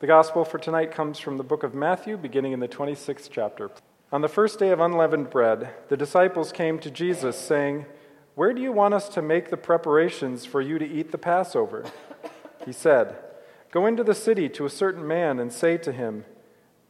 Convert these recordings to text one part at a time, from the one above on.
The gospel for tonight comes from the book of Matthew, beginning in the 26th chapter. On the first day of unleavened bread, the disciples came to Jesus, saying, Where do you want us to make the preparations for you to eat the Passover? He said, Go into the city to a certain man and say to him,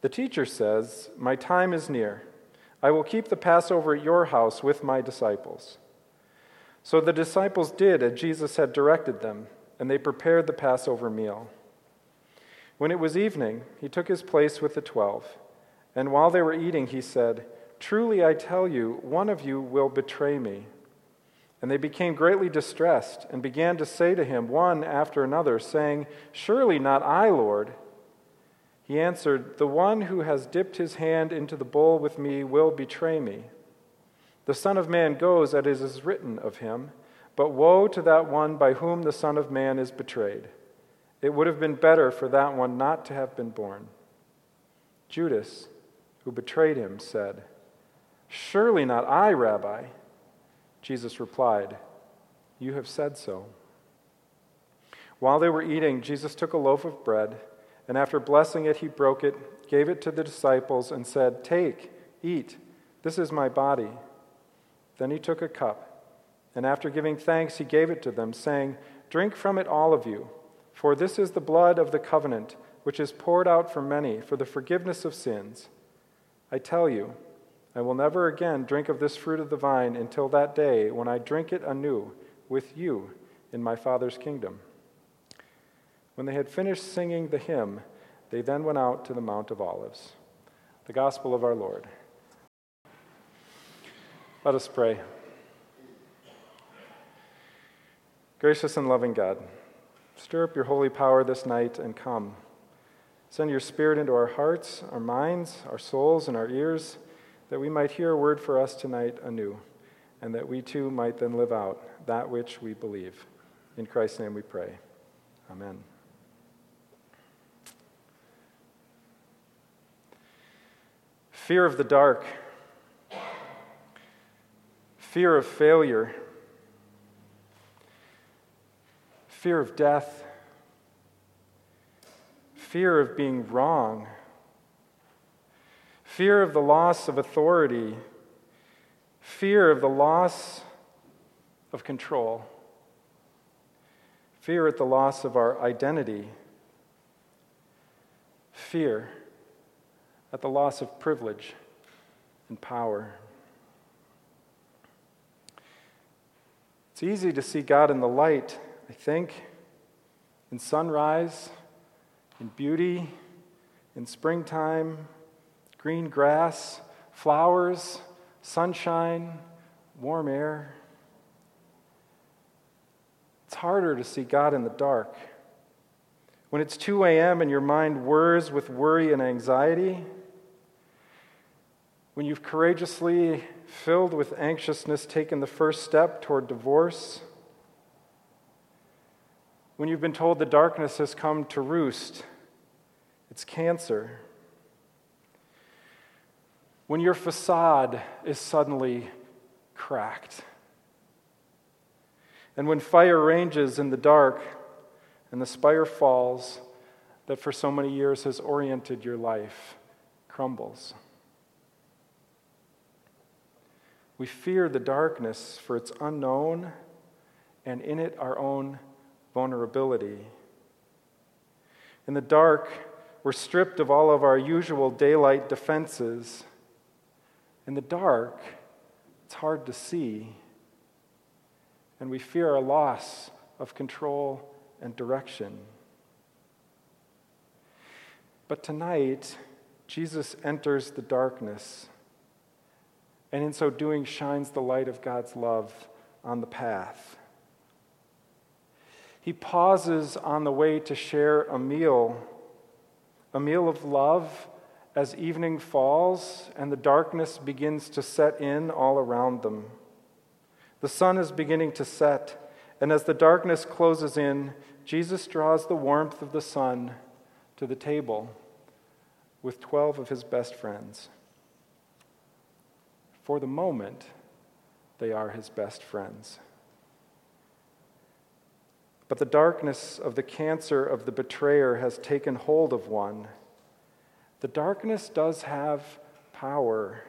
The teacher says, My time is near. I will keep the Passover at your house with my disciples. So the disciples did as Jesus had directed them, and they prepared the Passover meal. When it was evening, he took his place with the twelve. And while they were eating, he said, Truly I tell you, one of you will betray me. And they became greatly distressed and began to say to him one after another, saying, Surely not I, Lord. He answered, The one who has dipped his hand into the bowl with me will betray me. The Son of Man goes as it is written of him, but woe to that one by whom the Son of Man is betrayed. It would have been better for that one not to have been born. Judas, who betrayed him, said, Surely not I, Rabbi. Jesus replied, You have said so. While they were eating, Jesus took a loaf of bread, and after blessing it, he broke it, gave it to the disciples, and said, Take, eat, this is my body. Then he took a cup, and after giving thanks, he gave it to them, saying, Drink from it, all of you. For this is the blood of the covenant, which is poured out for many for the forgiveness of sins. I tell you, I will never again drink of this fruit of the vine until that day when I drink it anew with you in my Father's kingdom. When they had finished singing the hymn, they then went out to the Mount of Olives. The Gospel of our Lord. Let us pray. Gracious and loving God, Stir up your holy power this night and come. Send your Spirit into our hearts, our minds, our souls, and our ears, that we might hear a word for us tonight anew, and that we too might then live out that which we believe. In Christ's name we pray. Amen. Fear of the dark, fear of failure fear of death, fear of being wrong, fear of the loss of authority, fear of the loss of control, fear at the loss of our identity, fear at the loss of privilege and power. It's easy to see God in the light I think, in sunrise, in beauty, in springtime, green grass, flowers, sunshine, warm air. It's harder to see God in the dark. When it's 2 a.m. and your mind whirs with worry and anxiety, when you've courageously, filled with anxiousness, taken the first step toward divorce, when you've been told the darkness has come to roost, it's cancer. When your facade is suddenly cracked. And when fire ranges in the dark and the spire falls that for so many years has oriented your life crumbles. We fear the darkness for its unknown and in it our own vulnerability. In the dark, we're stripped of all of our usual daylight defenses. In the dark, it's hard to see, and we fear a loss of control and direction. But tonight, Jesus enters the darkness, and in so doing, shines the light of God's love on the path. He pauses on the way to share a meal, a meal of love as evening falls and the darkness begins to set in all around them. The sun is beginning to set, and as the darkness closes in, Jesus draws the warmth of the sun to the table with 12 of his best friends. For the moment, they are his best friends. But the darkness of the cancer of the betrayer has taken hold of one. The darkness does have power.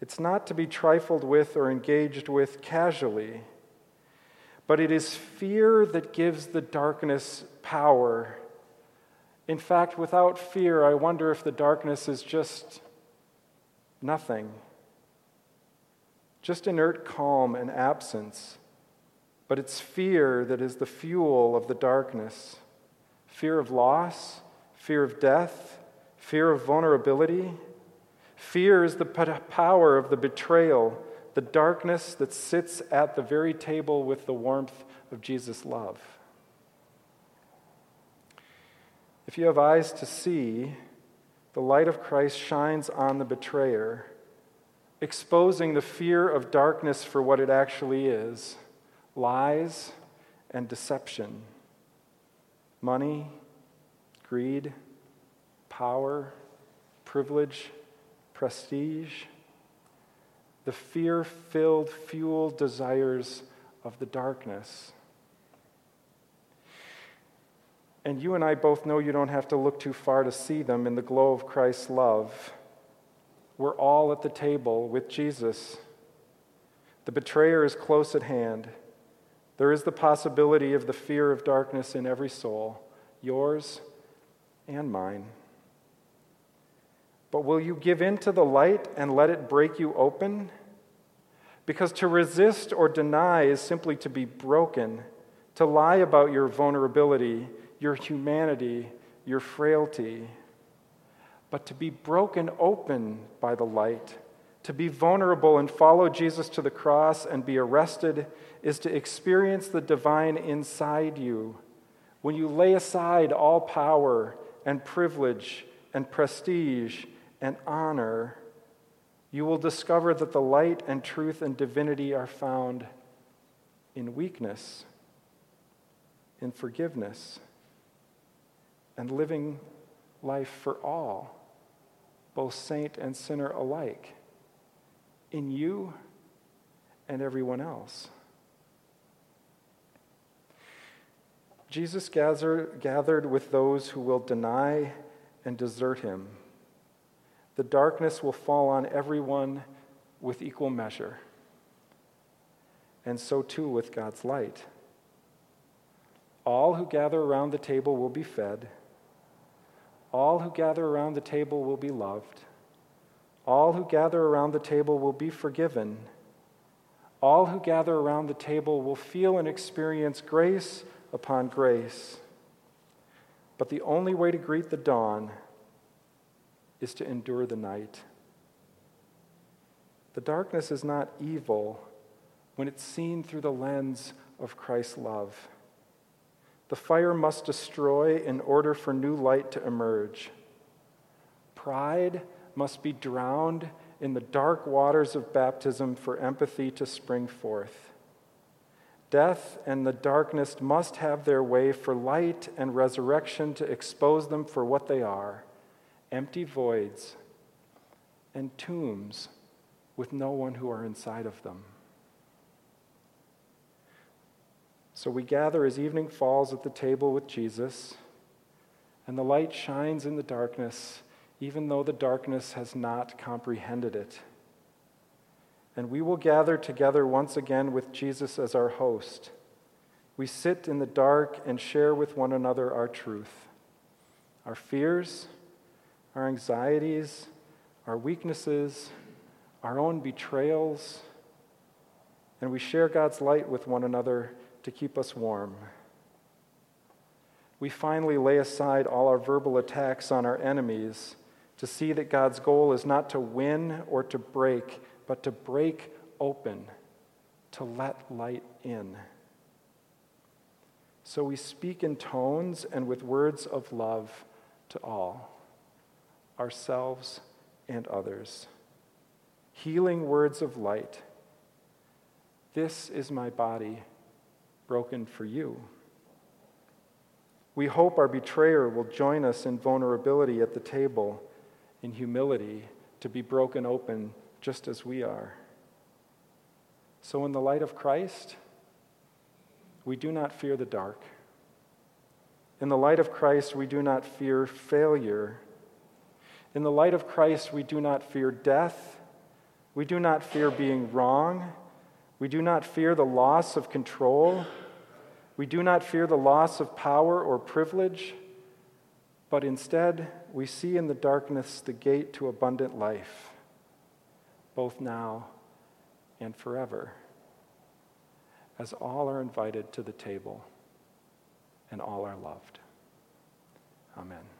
It's not to be trifled with or engaged with casually, but it is fear that gives the darkness power. In fact, without fear, I wonder if the darkness is just nothing, just inert calm and absence. But it's fear that is the fuel of the darkness fear of loss, fear of death, fear of vulnerability. Fear is the power of the betrayal, the darkness that sits at the very table with the warmth of Jesus' love. If you have eyes to see, the light of Christ shines on the betrayer, exposing the fear of darkness for what it actually is lies and deception, money, greed, power, privilege, prestige, the fear filled, fueled desires of the darkness. And you and I both know you don't have to look too far to see them in the glow of Christ's love. We're all at the table with Jesus. The betrayer is close at hand. There is the possibility of the fear of darkness in every soul, yours and mine. But will you give in to the light and let it break you open? Because to resist or deny is simply to be broken, to lie about your vulnerability, your humanity, your frailty. But to be broken open by the light, to be vulnerable and follow Jesus to the cross and be arrested is to experience the divine inside you. When you lay aside all power and privilege and prestige and honor, you will discover that the light and truth and divinity are found in weakness, in forgiveness, and living life for all, both saint and sinner alike, in you and everyone else. Jesus gather, gathered with those who will deny and desert him. The darkness will fall on everyone with equal measure, and so too with God's light. All who gather around the table will be fed. All who gather around the table will be loved. All who gather around the table will be forgiven. All who gather around the table will feel and experience grace upon grace. But the only way to greet the dawn is to endure the night. The darkness is not evil when it's seen through the lens of Christ's love. The fire must destroy in order for new light to emerge. Pride must be drowned in the dark waters of baptism for empathy to spring forth. Death and the darkness must have their way for light and resurrection to expose them for what they are empty voids and tombs with no one who are inside of them. So we gather as evening falls at the table with Jesus, and the light shines in the darkness, even though the darkness has not comprehended it and we will gather together once again with Jesus as our host. We sit in the dark and share with one another our truth, our fears, our anxieties, our weaknesses, our own betrayals, and we share God's light with one another to keep us warm. We finally lay aside all our verbal attacks on our enemies to see that God's goal is not to win or to break but to break open, to let light in. So we speak in tones and with words of love to all, ourselves and others. Healing words of light. This is my body broken for you. We hope our betrayer will join us in vulnerability at the table, in humility, to be broken open just as we are. So, in the light of Christ, we do not fear the dark. In the light of Christ, we do not fear failure. In the light of Christ, we do not fear death. We do not fear being wrong. We do not fear the loss of control. We do not fear the loss of power or privilege. But instead, we see in the darkness the gate to abundant life, both now and forever, as all are invited to the table and all are loved. Amen.